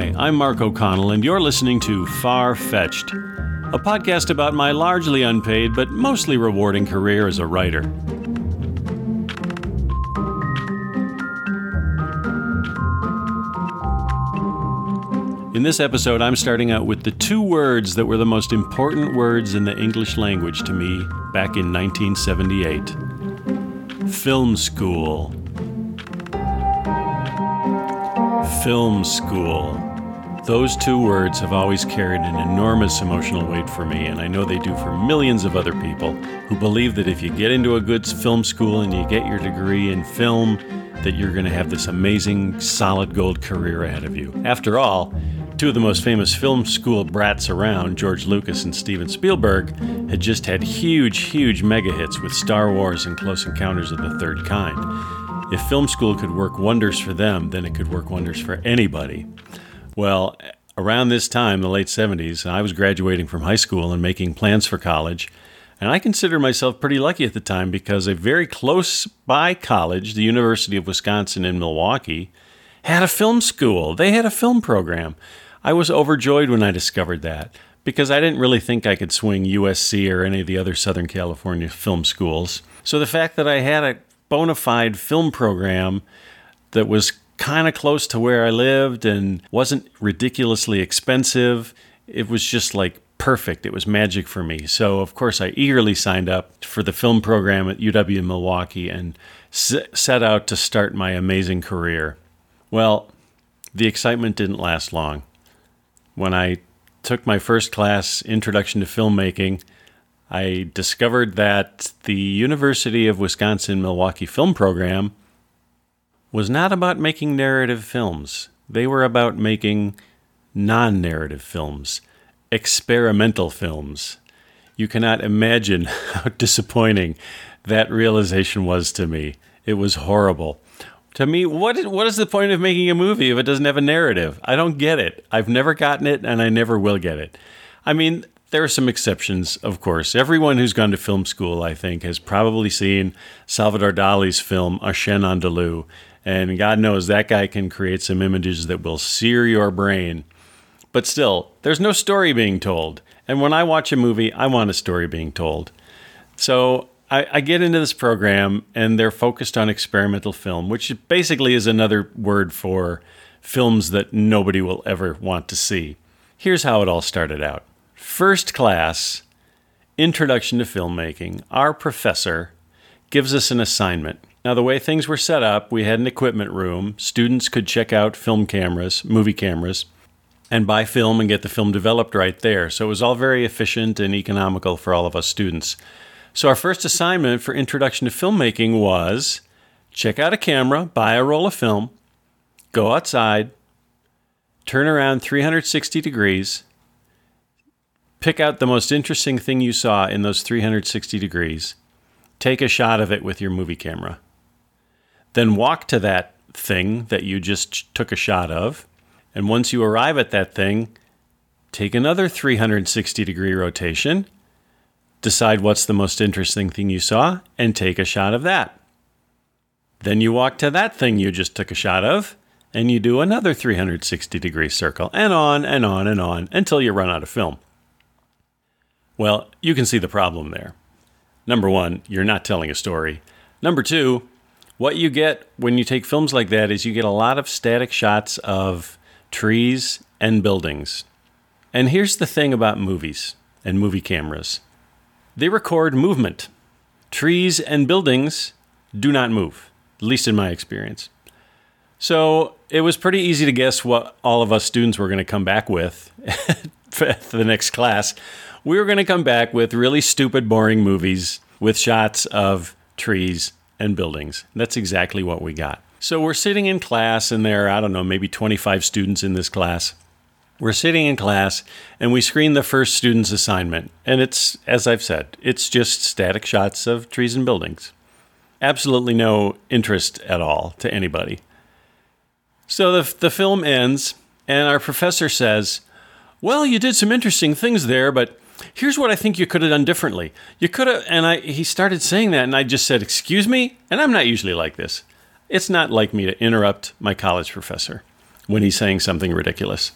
Hi, I'm Mark O'Connell, and you're listening to Far Fetched, a podcast about my largely unpaid but mostly rewarding career as a writer. In this episode, I'm starting out with the two words that were the most important words in the English language to me back in 1978 film school. Film school. Those two words have always carried an enormous emotional weight for me, and I know they do for millions of other people who believe that if you get into a good film school and you get your degree in film, that you're going to have this amazing solid gold career ahead of you. After all, two of the most famous film school brats around, George Lucas and Steven Spielberg, had just had huge, huge mega hits with Star Wars and Close Encounters of the Third Kind. If film school could work wonders for them, then it could work wonders for anybody. Well, around this time, the late 70s, I was graduating from high school and making plans for college. And I consider myself pretty lucky at the time because a very close by college, the University of Wisconsin in Milwaukee, had a film school. They had a film program. I was overjoyed when I discovered that because I didn't really think I could swing USC or any of the other Southern California film schools. So the fact that I had a bona fide film program that was kind of close to where I lived and wasn't ridiculously expensive. It was just like perfect. It was magic for me. So, of course, I eagerly signed up for the film program at UW Milwaukee and set out to start my amazing career. Well, the excitement didn't last long. When I took my first class, Introduction to Filmmaking, I discovered that the University of Wisconsin Milwaukee film program was not about making narrative films. They were about making non narrative films, experimental films. You cannot imagine how disappointing that realization was to me. It was horrible. To me, what is, what is the point of making a movie if it doesn't have a narrative? I don't get it. I've never gotten it, and I never will get it. I mean, there are some exceptions, of course. Everyone who's gone to film school, I think, has probably seen Salvador Dali's film A Chien Andalou. And God knows that guy can create some images that will sear your brain. But still, there's no story being told. And when I watch a movie, I want a story being told. So I, I get into this program, and they're focused on experimental film, which basically is another word for films that nobody will ever want to see. Here's how it all started out. First class, Introduction to Filmmaking, our professor gives us an assignment. Now, the way things were set up, we had an equipment room. Students could check out film cameras, movie cameras, and buy film and get the film developed right there. So it was all very efficient and economical for all of us students. So, our first assignment for Introduction to Filmmaking was check out a camera, buy a roll of film, go outside, turn around 360 degrees, Pick out the most interesting thing you saw in those 360 degrees. Take a shot of it with your movie camera. Then walk to that thing that you just took a shot of. And once you arrive at that thing, take another 360 degree rotation. Decide what's the most interesting thing you saw and take a shot of that. Then you walk to that thing you just took a shot of and you do another 360 degree circle and on and on and on until you run out of film. Well, you can see the problem there. Number one, you're not telling a story. Number two, what you get when you take films like that is you get a lot of static shots of trees and buildings. And here's the thing about movies and movie cameras they record movement. Trees and buildings do not move, at least in my experience. So it was pretty easy to guess what all of us students were going to come back with for the next class we were going to come back with really stupid, boring movies with shots of trees and buildings. That's exactly what we got. So we're sitting in class, and there are, I don't know, maybe 25 students in this class. We're sitting in class and we screen the first student's assignment. And it's, as I've said, it's just static shots of trees and buildings. Absolutely no interest at all to anybody. So the, the film ends, and our professor says, Well, you did some interesting things there, but here's what I think you could have done differently. You could have, and I, he started saying that, and I just said, excuse me? And I'm not usually like this. It's not like me to interrupt my college professor. when he's saying something ridiculous.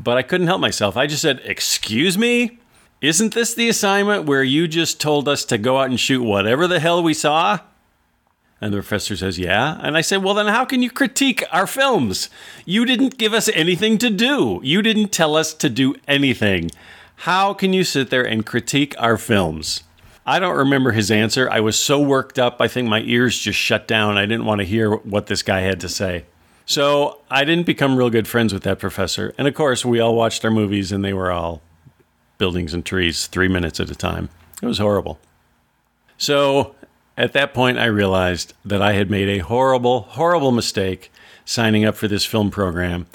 But I couldn't help myself. I just said, Excuse me? Isn't this the assignment where you just told us to go out and shoot whatever the hell we saw? And the professor says, Yeah. And I said, Well, then how can you critique our films? You didn't give us anything to do. You didn't tell us to do anything. How can you sit there and critique our films? I don't remember his answer. I was so worked up, I think my ears just shut down. I didn't want to hear what this guy had to say. So I didn't become real good friends with that professor. And of course, we all watched our movies and they were all buildings and trees, three minutes at a time. It was horrible. So at that point, I realized that I had made a horrible, horrible mistake signing up for this film program.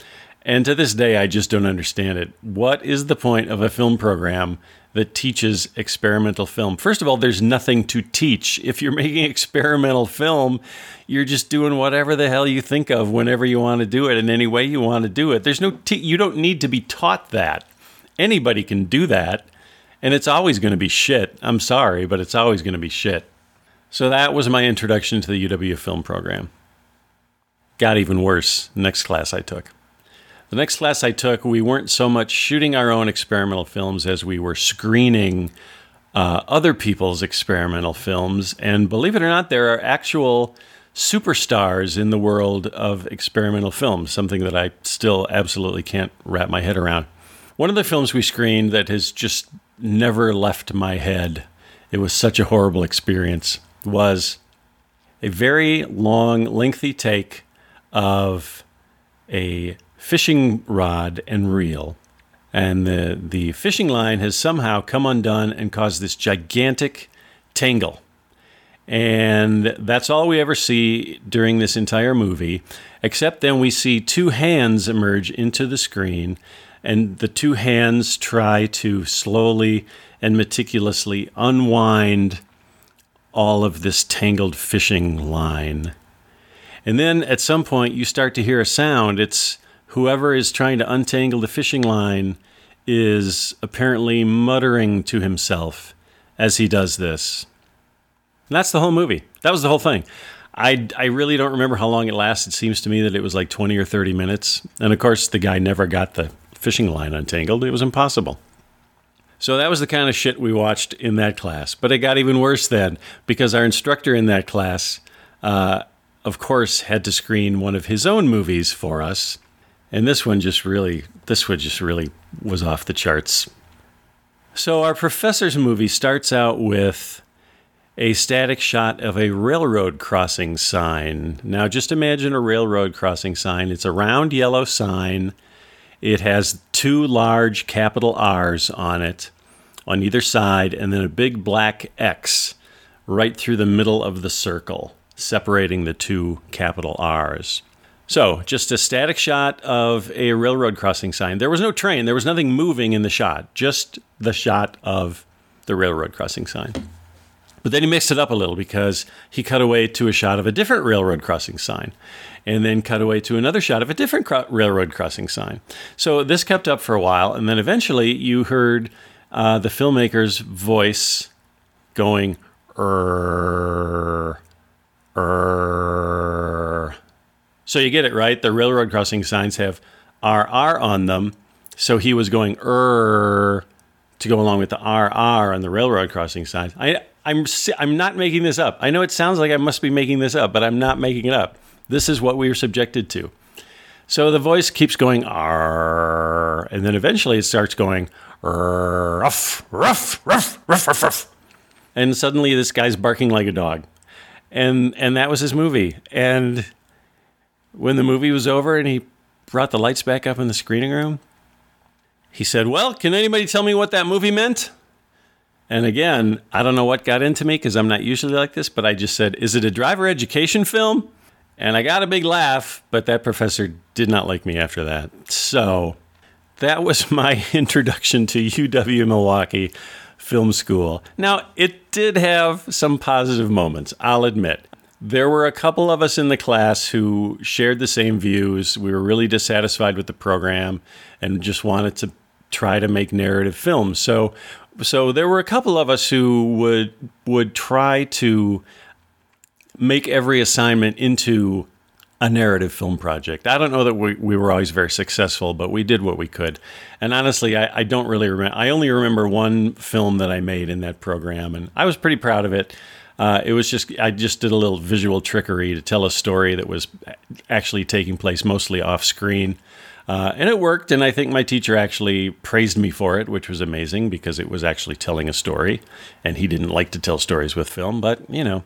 And to this day, I just don't understand it. What is the point of a film program that teaches experimental film? First of all, there's nothing to teach. If you're making experimental film, you're just doing whatever the hell you think of whenever you want to do it in any way you want to do it. There's no te- you don't need to be taught that. Anybody can do that, and it's always going to be shit. I'm sorry, but it's always going to be shit. So that was my introduction to the UW film program. Got even worse next class I took. The next class I took, we weren't so much shooting our own experimental films as we were screening uh, other people's experimental films. And believe it or not, there are actual superstars in the world of experimental films, something that I still absolutely can't wrap my head around. One of the films we screened that has just never left my head, it was such a horrible experience, was a very long, lengthy take of a fishing rod and reel. And the, the fishing line has somehow come undone and caused this gigantic tangle. And that's all we ever see during this entire movie, except then we see two hands emerge into the screen, and the two hands try to slowly and meticulously unwind all of this tangled fishing line. And then at some point, you start to hear a sound. It's whoever is trying to untangle the fishing line is apparently muttering to himself as he does this. And that's the whole movie. That was the whole thing. I, I really don't remember how long it lasted. It seems to me that it was like 20 or 30 minutes. And of course, the guy never got the fishing line untangled. It was impossible. So that was the kind of shit we watched in that class. But it got even worse then because our instructor in that class, uh, of course, had to screen one of his own movies for us. And this one just really, this one just really was off the charts. So our professor's movie starts out with a static shot of a railroad crossing sign. Now, just imagine a railroad crossing sign. It's a round yellow sign. It has two large capital R's on it on either side, and then a big black X right through the middle of the circle, separating the two capital R's. So, just a static shot of a railroad crossing sign. There was no train, there was nothing moving in the shot, just the shot of the railroad crossing sign. But then he mixed it up a little because he cut away to a shot of a different railroad crossing sign and then cut away to another shot of a different cro- railroad crossing sign. So this kept up for a while, and then eventually you heard uh, the filmmaker's voice going, er, er. So you get it, right? The railroad crossing signs have RR on them. So he was going, er, to go along with the RR on the railroad crossing signs. I, I'm, I'm not making this up. I know it sounds like I must be making this up, but I'm not making it up. This is what we are subjected to. So the voice keeps going, R, and then eventually it starts going, ruff, ruff, ruff, ruff, ruff, ruff. And suddenly this guy's barking like a dog. And, and that was his movie. And when the movie was over and he brought the lights back up in the screening room, he said, Well, can anybody tell me what that movie meant? And again, I don't know what got into me because I'm not usually like this, but I just said, Is it a driver education film? And I got a big laugh, but that professor did not like me after that. So that was my introduction to UW Milwaukee Film School. Now, it did have some positive moments, I'll admit. There were a couple of us in the class who shared the same views. We were really dissatisfied with the program and just wanted to try to make narrative films. So so there were a couple of us who would would try to make every assignment into a narrative film project. I don't know that we, we were always very successful, but we did what we could. And honestly, I, I don't really remember. I only remember one film that I made in that program, and I was pretty proud of it. Uh, it was just I just did a little visual trickery to tell a story that was actually taking place mostly off screen. Uh, and it worked, and I think my teacher actually praised me for it, which was amazing because it was actually telling a story, and he didn't like to tell stories with film, but you know,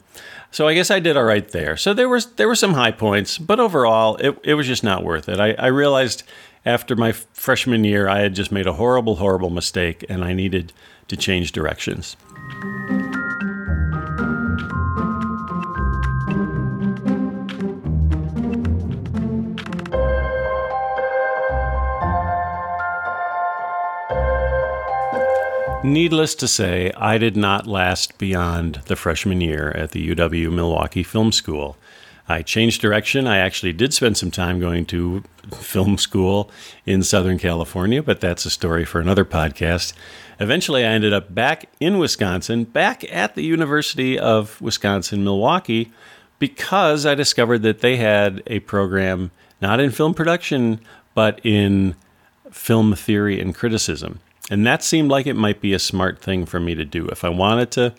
so I guess I did all right there. So there was there were some high points, but overall, it it was just not worth it. I, I realized after my freshman year, I had just made a horrible, horrible mistake, and I needed to change directions. Needless to say, I did not last beyond the freshman year at the UW Milwaukee Film School. I changed direction. I actually did spend some time going to film school in Southern California, but that's a story for another podcast. Eventually, I ended up back in Wisconsin, back at the University of Wisconsin Milwaukee, because I discovered that they had a program not in film production, but in film theory and criticism. And that seemed like it might be a smart thing for me to do. If I wanted to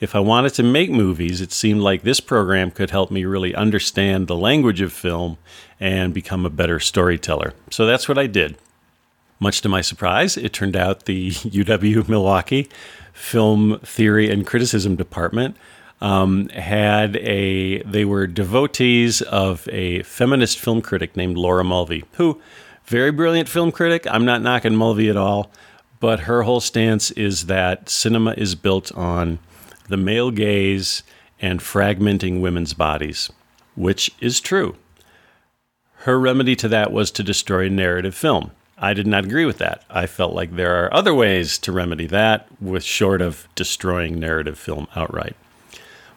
if I wanted to make movies, it seemed like this program could help me really understand the language of film and become a better storyteller. So that's what I did. Much to my surprise, it turned out the UW Milwaukee Film Theory and Criticism Department um, had a, they were devotees of a feminist film critic named Laura Mulvey, who, very brilliant film critic. I'm not knocking Mulvey at all. But her whole stance is that cinema is built on the male gaze and fragmenting women's bodies, which is true. Her remedy to that was to destroy narrative film. I did not agree with that. I felt like there are other ways to remedy that, with short of destroying narrative film outright.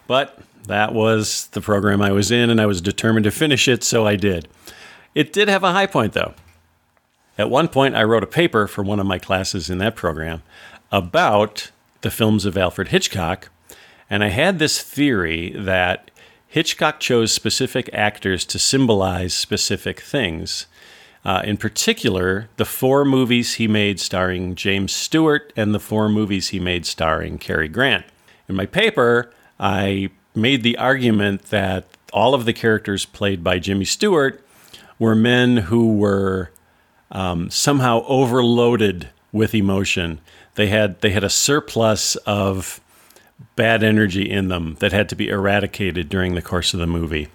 But that was the program I was in, and I was determined to finish it, so I did. It did have a high point, though. At one point, I wrote a paper for one of my classes in that program about the films of Alfred Hitchcock. And I had this theory that Hitchcock chose specific actors to symbolize specific things. Uh, in particular, the four movies he made starring James Stewart and the four movies he made starring Cary Grant. In my paper, I made the argument that all of the characters played by Jimmy Stewart were men who were um, somehow overloaded with emotion. They had they had a surplus of bad energy in them that had to be eradicated during the course of the movie.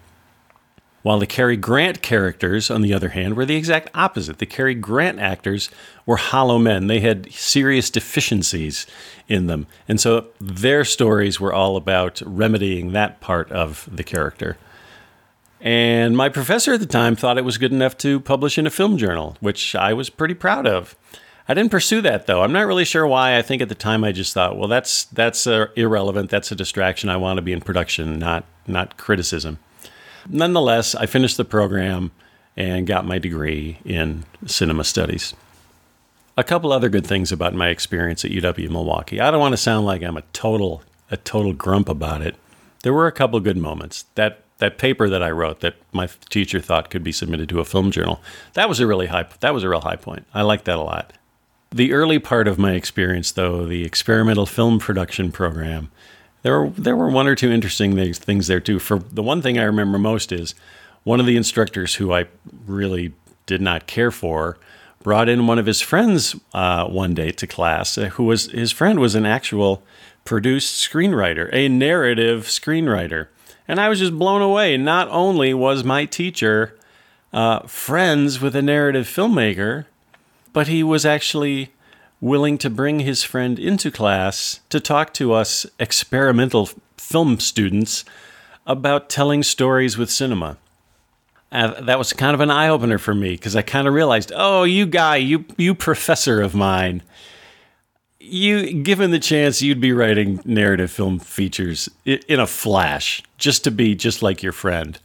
While the Cary Grant characters, on the other hand, were the exact opposite. The Cary Grant actors were hollow men. They had serious deficiencies in them. And so their stories were all about remedying that part of the character. And my professor at the time thought it was good enough to publish in a film journal, which I was pretty proud of. I didn't pursue that though. I'm not really sure why. I think at the time I just thought, well, that's that's uh, irrelevant. That's a distraction. I want to be in production, not not criticism. Nonetheless, I finished the program and got my degree in cinema studies. A couple other good things about my experience at UW Milwaukee. I don't want to sound like I'm a total a total grump about it. There were a couple good moments. That that paper that I wrote that my teacher thought could be submitted to a film journal. That was a really high that was a real high point. I liked that a lot. The early part of my experience though, the experimental film production program, there were there were one or two interesting things there too. For the one thing I remember most is one of the instructors who I really did not care for brought in one of his friends uh, one day to class, uh, who was his friend was an actual produced screenwriter, a narrative screenwriter. And I was just blown away. Not only was my teacher uh, friends with a narrative filmmaker, but he was actually willing to bring his friend into class to talk to us experimental film students about telling stories with cinema. Uh, that was kind of an eye opener for me because I kind of realized, oh, you guy, you you professor of mine, you given the chance you'd be writing narrative film features in a flash just to be just like your friend.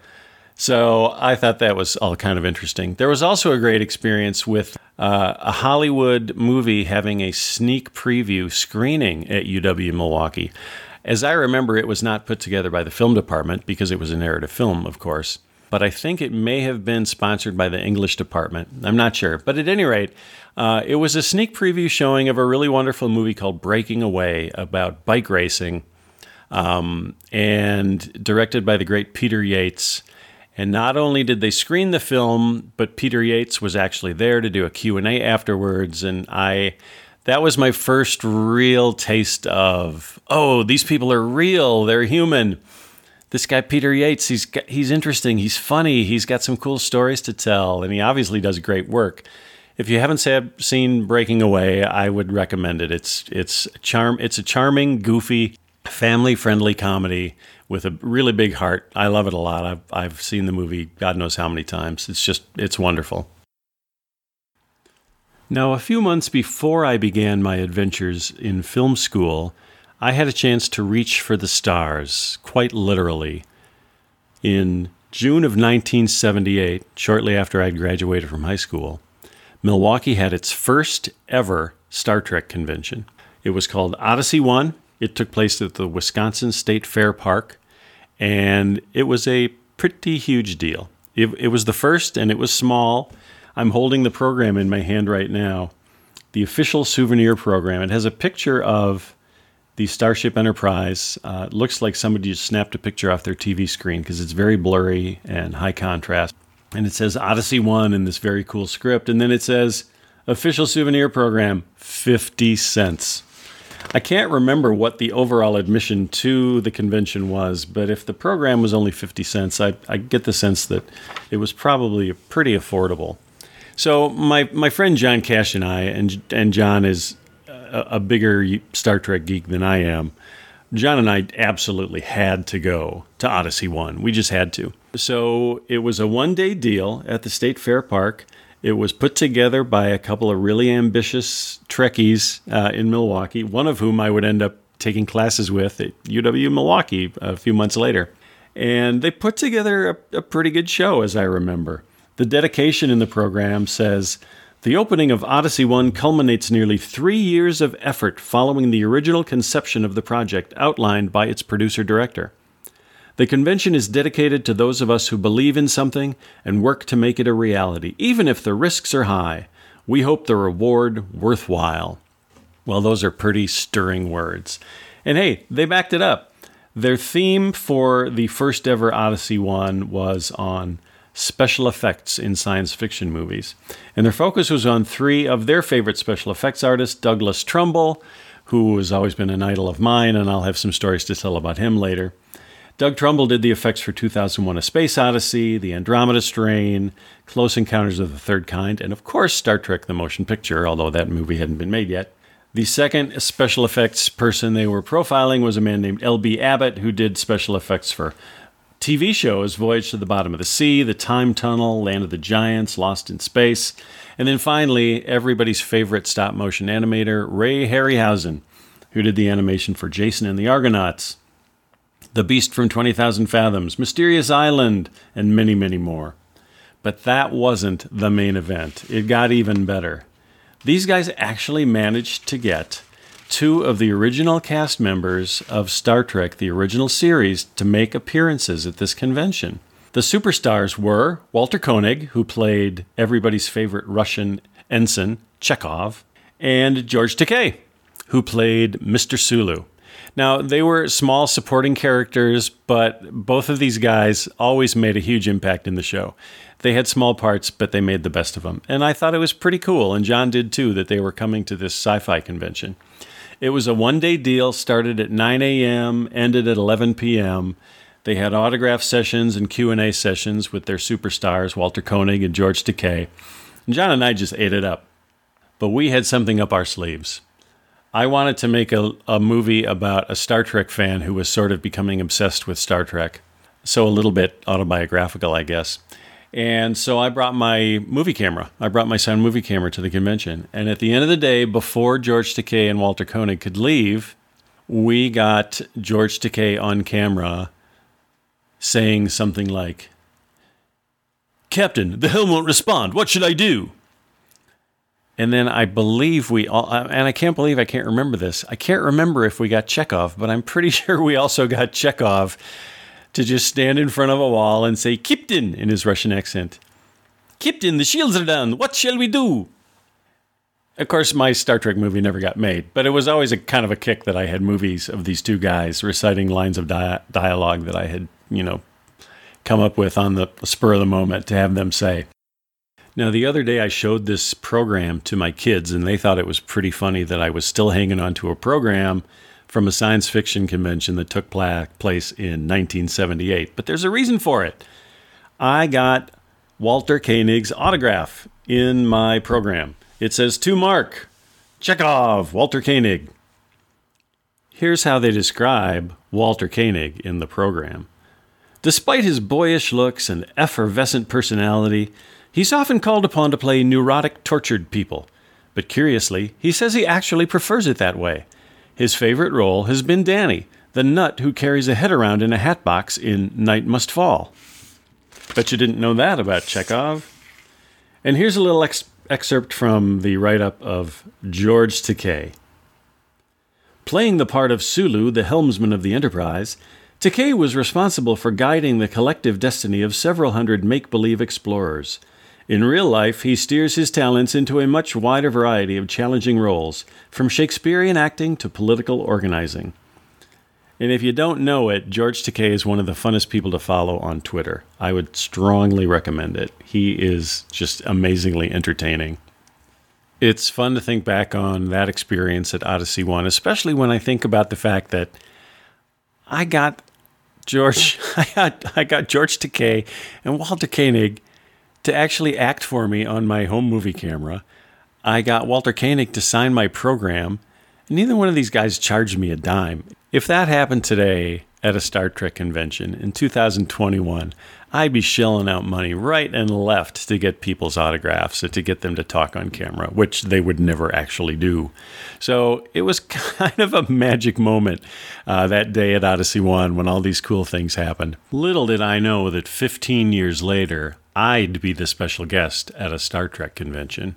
So i thought that was all kind of interesting. There was also a great experience with uh, a hollywood movie having a sneak preview screening at uw milwaukee. As i remember it was not put together by the film department because it was a narrative film of course but I think it may have been sponsored by the English department. I'm not sure. But at any rate, uh, it was a sneak preview showing of a really wonderful movie called Breaking Away about bike racing um, and directed by the great Peter Yates. And not only did they screen the film, but Peter Yates was actually there to do a Q&A afterwards and I that was my first real taste of oh, these people are real, they're human. This guy Peter Yates, he's got, he's interesting, he's funny, he's got some cool stories to tell and he obviously does great work. If you haven't seen Breaking Away, I would recommend it. It's it's charm it's a charming, goofy, family-friendly comedy with a really big heart. I love it a lot. I've I've seen the movie God knows how many times. It's just it's wonderful. Now, a few months before I began my adventures in film school, I had a chance to reach for the stars, quite literally. In June of 1978, shortly after I'd graduated from high school, Milwaukee had its first ever Star Trek convention. It was called Odyssey One. It took place at the Wisconsin State Fair Park, and it was a pretty huge deal. It, it was the first, and it was small. I'm holding the program in my hand right now, the official souvenir program. It has a picture of the Starship Enterprise. Uh, looks like somebody just snapped a picture off their TV screen because it's very blurry and high contrast. And it says Odyssey 1 in this very cool script. And then it says official souvenir program, 50 cents. I can't remember what the overall admission to the convention was, but if the program was only 50 cents, I, I get the sense that it was probably pretty affordable. So my, my friend John Cash and I, and, and John is a, bigger Star Trek geek than I am, John and I absolutely had to go to Odyssey 1. We just had to. So it was a one day deal at the State Fair Park. It was put together by a couple of really ambitious Trekkies uh, in Milwaukee, one of whom I would end up taking classes with at UW Milwaukee a few months later. And they put together a, a pretty good show, as I remember. The dedication in the program says The opening of Odyssey 1 culminates nearly three years of effort following the original conception of the project outlined by its producer director. The convention is dedicated to those of us who believe in something and work to make it a reality, even if the risks are high. We hope the reward worthwhile. Well, those are pretty stirring words. And hey, they backed it up. Their theme for the first ever Odyssey one was on special effects in science fiction movies. And their focus was on three of their favorite special effects artists Douglas Trumbull, who has always been an idol of mine, and I'll have some stories to tell about him later. Doug Trumbull did the effects for 2001 A Space Odyssey, The Andromeda Strain, Close Encounters of the Third Kind, and of course Star Trek the Motion Picture, although that movie hadn't been made yet. The second special effects person they were profiling was a man named L.B. Abbott, who did special effects for TV show shows Voyage to the Bottom of the Sea, The Time Tunnel, Land of the Giants, Lost in Space, and then finally, everybody's favorite stop motion animator, Ray Harryhausen, who did the animation for Jason and the Argonauts, the Beast from 20,000 Fathoms, Mysterious Island, and many, many more. But that wasn't the main event. It got even better. These guys actually managed to get two of the original cast members of Star Trek, the original series, to make appearances at this convention. The superstars were Walter Koenig, who played everybody's favorite Russian ensign, Chekov, and George Takei, who played Mr. Sulu. Now, they were small supporting characters, but both of these guys always made a huge impact in the show. They had small parts, but they made the best of them. And I thought it was pretty cool, and John did too, that they were coming to this sci fi convention. It was a one day deal, started at 9 a.m., ended at 11 p.m. They had autograph sessions and Q&A sessions with their superstars, Walter Koenig and George Takei. And John and I just ate it up. But we had something up our sleeves. I wanted to make a, a movie about a Star Trek fan who was sort of becoming obsessed with Star Trek. So a little bit autobiographical, I guess. And so I brought my movie camera. I brought my sound movie camera to the convention. And at the end of the day, before George Takei and Walter Koenig could leave, we got George Takei on camera saying something like, Captain, the helm won't respond. What should I do? And then I believe we all, uh, and I can't believe I can't remember this. I can't remember if we got Chekov, but I'm pretty sure we also got Chekov to just stand in front of a wall and say, Kipton, in his Russian accent. Kipton, the shields are down. What shall we do? Of course, my Star Trek movie never got made, but it was always a kind of a kick that I had movies of these two guys reciting lines of dia- dialogue that I had, you know, come up with on the spur of the moment to have them say. Now, the other day I showed this program to my kids, and they thought it was pretty funny that I was still hanging on to a program from a science fiction convention that took pla- place in 1978. But there's a reason for it. I got Walter Koenig's autograph in my program. It says to Mark, Chekov, Walter Koenig. Here's how they describe Walter Koenig in the program. Despite his boyish looks and effervescent personality, he's often called upon to play neurotic, tortured people. But curiously, he says he actually prefers it that way. His favorite role has been Danny, the nut who carries a head around in a hatbox in Night Must Fall. Bet you didn't know that about Chekov. And here's a little ex- excerpt from the write up of George Takei. Playing the part of Sulu, the helmsman of the Enterprise, Takei was responsible for guiding the collective destiny of several hundred make believe explorers. In real life, he steers his talents into a much wider variety of challenging roles, from Shakespearean acting to political organizing. And if you don't know it, George Takei is one of the funnest people to follow on Twitter. I would strongly recommend it. He is just amazingly entertaining. It's fun to think back on that experience at Odyssey One, especially when I think about the fact that I got George, I got, I got George Takei and Walter Koenig to actually act for me on my home movie camera. I got Walter Koenig to sign my program. Neither one of these guys charged me a dime. If that happened today at a Star Trek convention in 2021, I'd be shelling out money right and left to get people's autographs and to get them to talk on camera, which they would never actually do. So it was kind of a magic moment uh, that day at Odyssey One when all these cool things happened. Little did I know that 15 years later, I'd be the special guest at a Star Trek convention.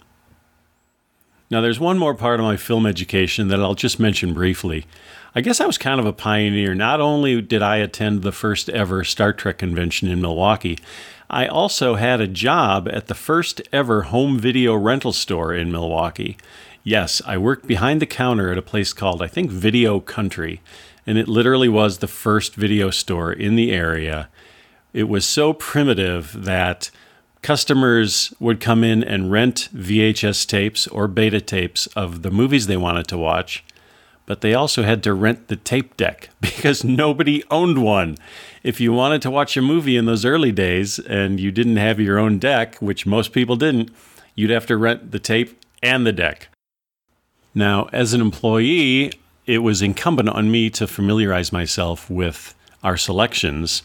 Now, there's one more part of my film education that I'll just mention briefly. I guess I was kind of a pioneer. Not only did I attend the first ever Star Trek convention in Milwaukee, I also had a job at the first ever home video rental store in Milwaukee. Yes, I worked behind the counter at a place called, I think, Video Country, and it literally was the first video store in the area. It was so primitive that customers would come in and rent VHS tapes or beta tapes of the movies they wanted to watch, but they also had to rent the tape deck because nobody owned one. If you wanted to watch a movie in those early days and you didn't have your own deck, which most people didn't, you'd have to rent the tape and the deck. Now, as an employee, it was incumbent on me to familiarize myself with our selections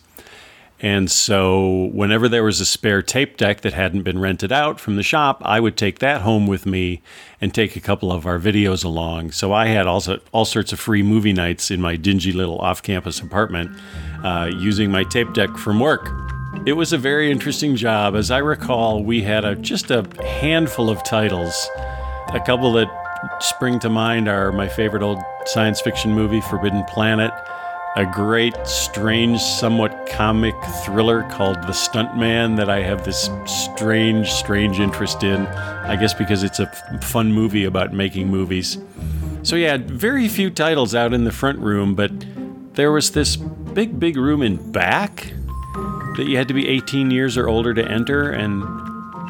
and so, whenever there was a spare tape deck that hadn't been rented out from the shop, I would take that home with me and take a couple of our videos along. So, I had also all sorts of free movie nights in my dingy little off campus apartment uh, using my tape deck from work. It was a very interesting job. As I recall, we had a, just a handful of titles. A couple that spring to mind are my favorite old science fiction movie, Forbidden Planet a great, strange, somewhat comic thriller called The Stuntman that I have this strange, strange interest in. I guess because it's a f- fun movie about making movies. So, yeah, very few titles out in the front room, but there was this big, big room in back that you had to be 18 years or older to enter, and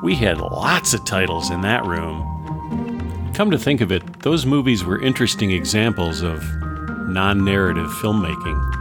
we had lots of titles in that room. Come to think of it, those movies were interesting examples of non narrative filmmaking.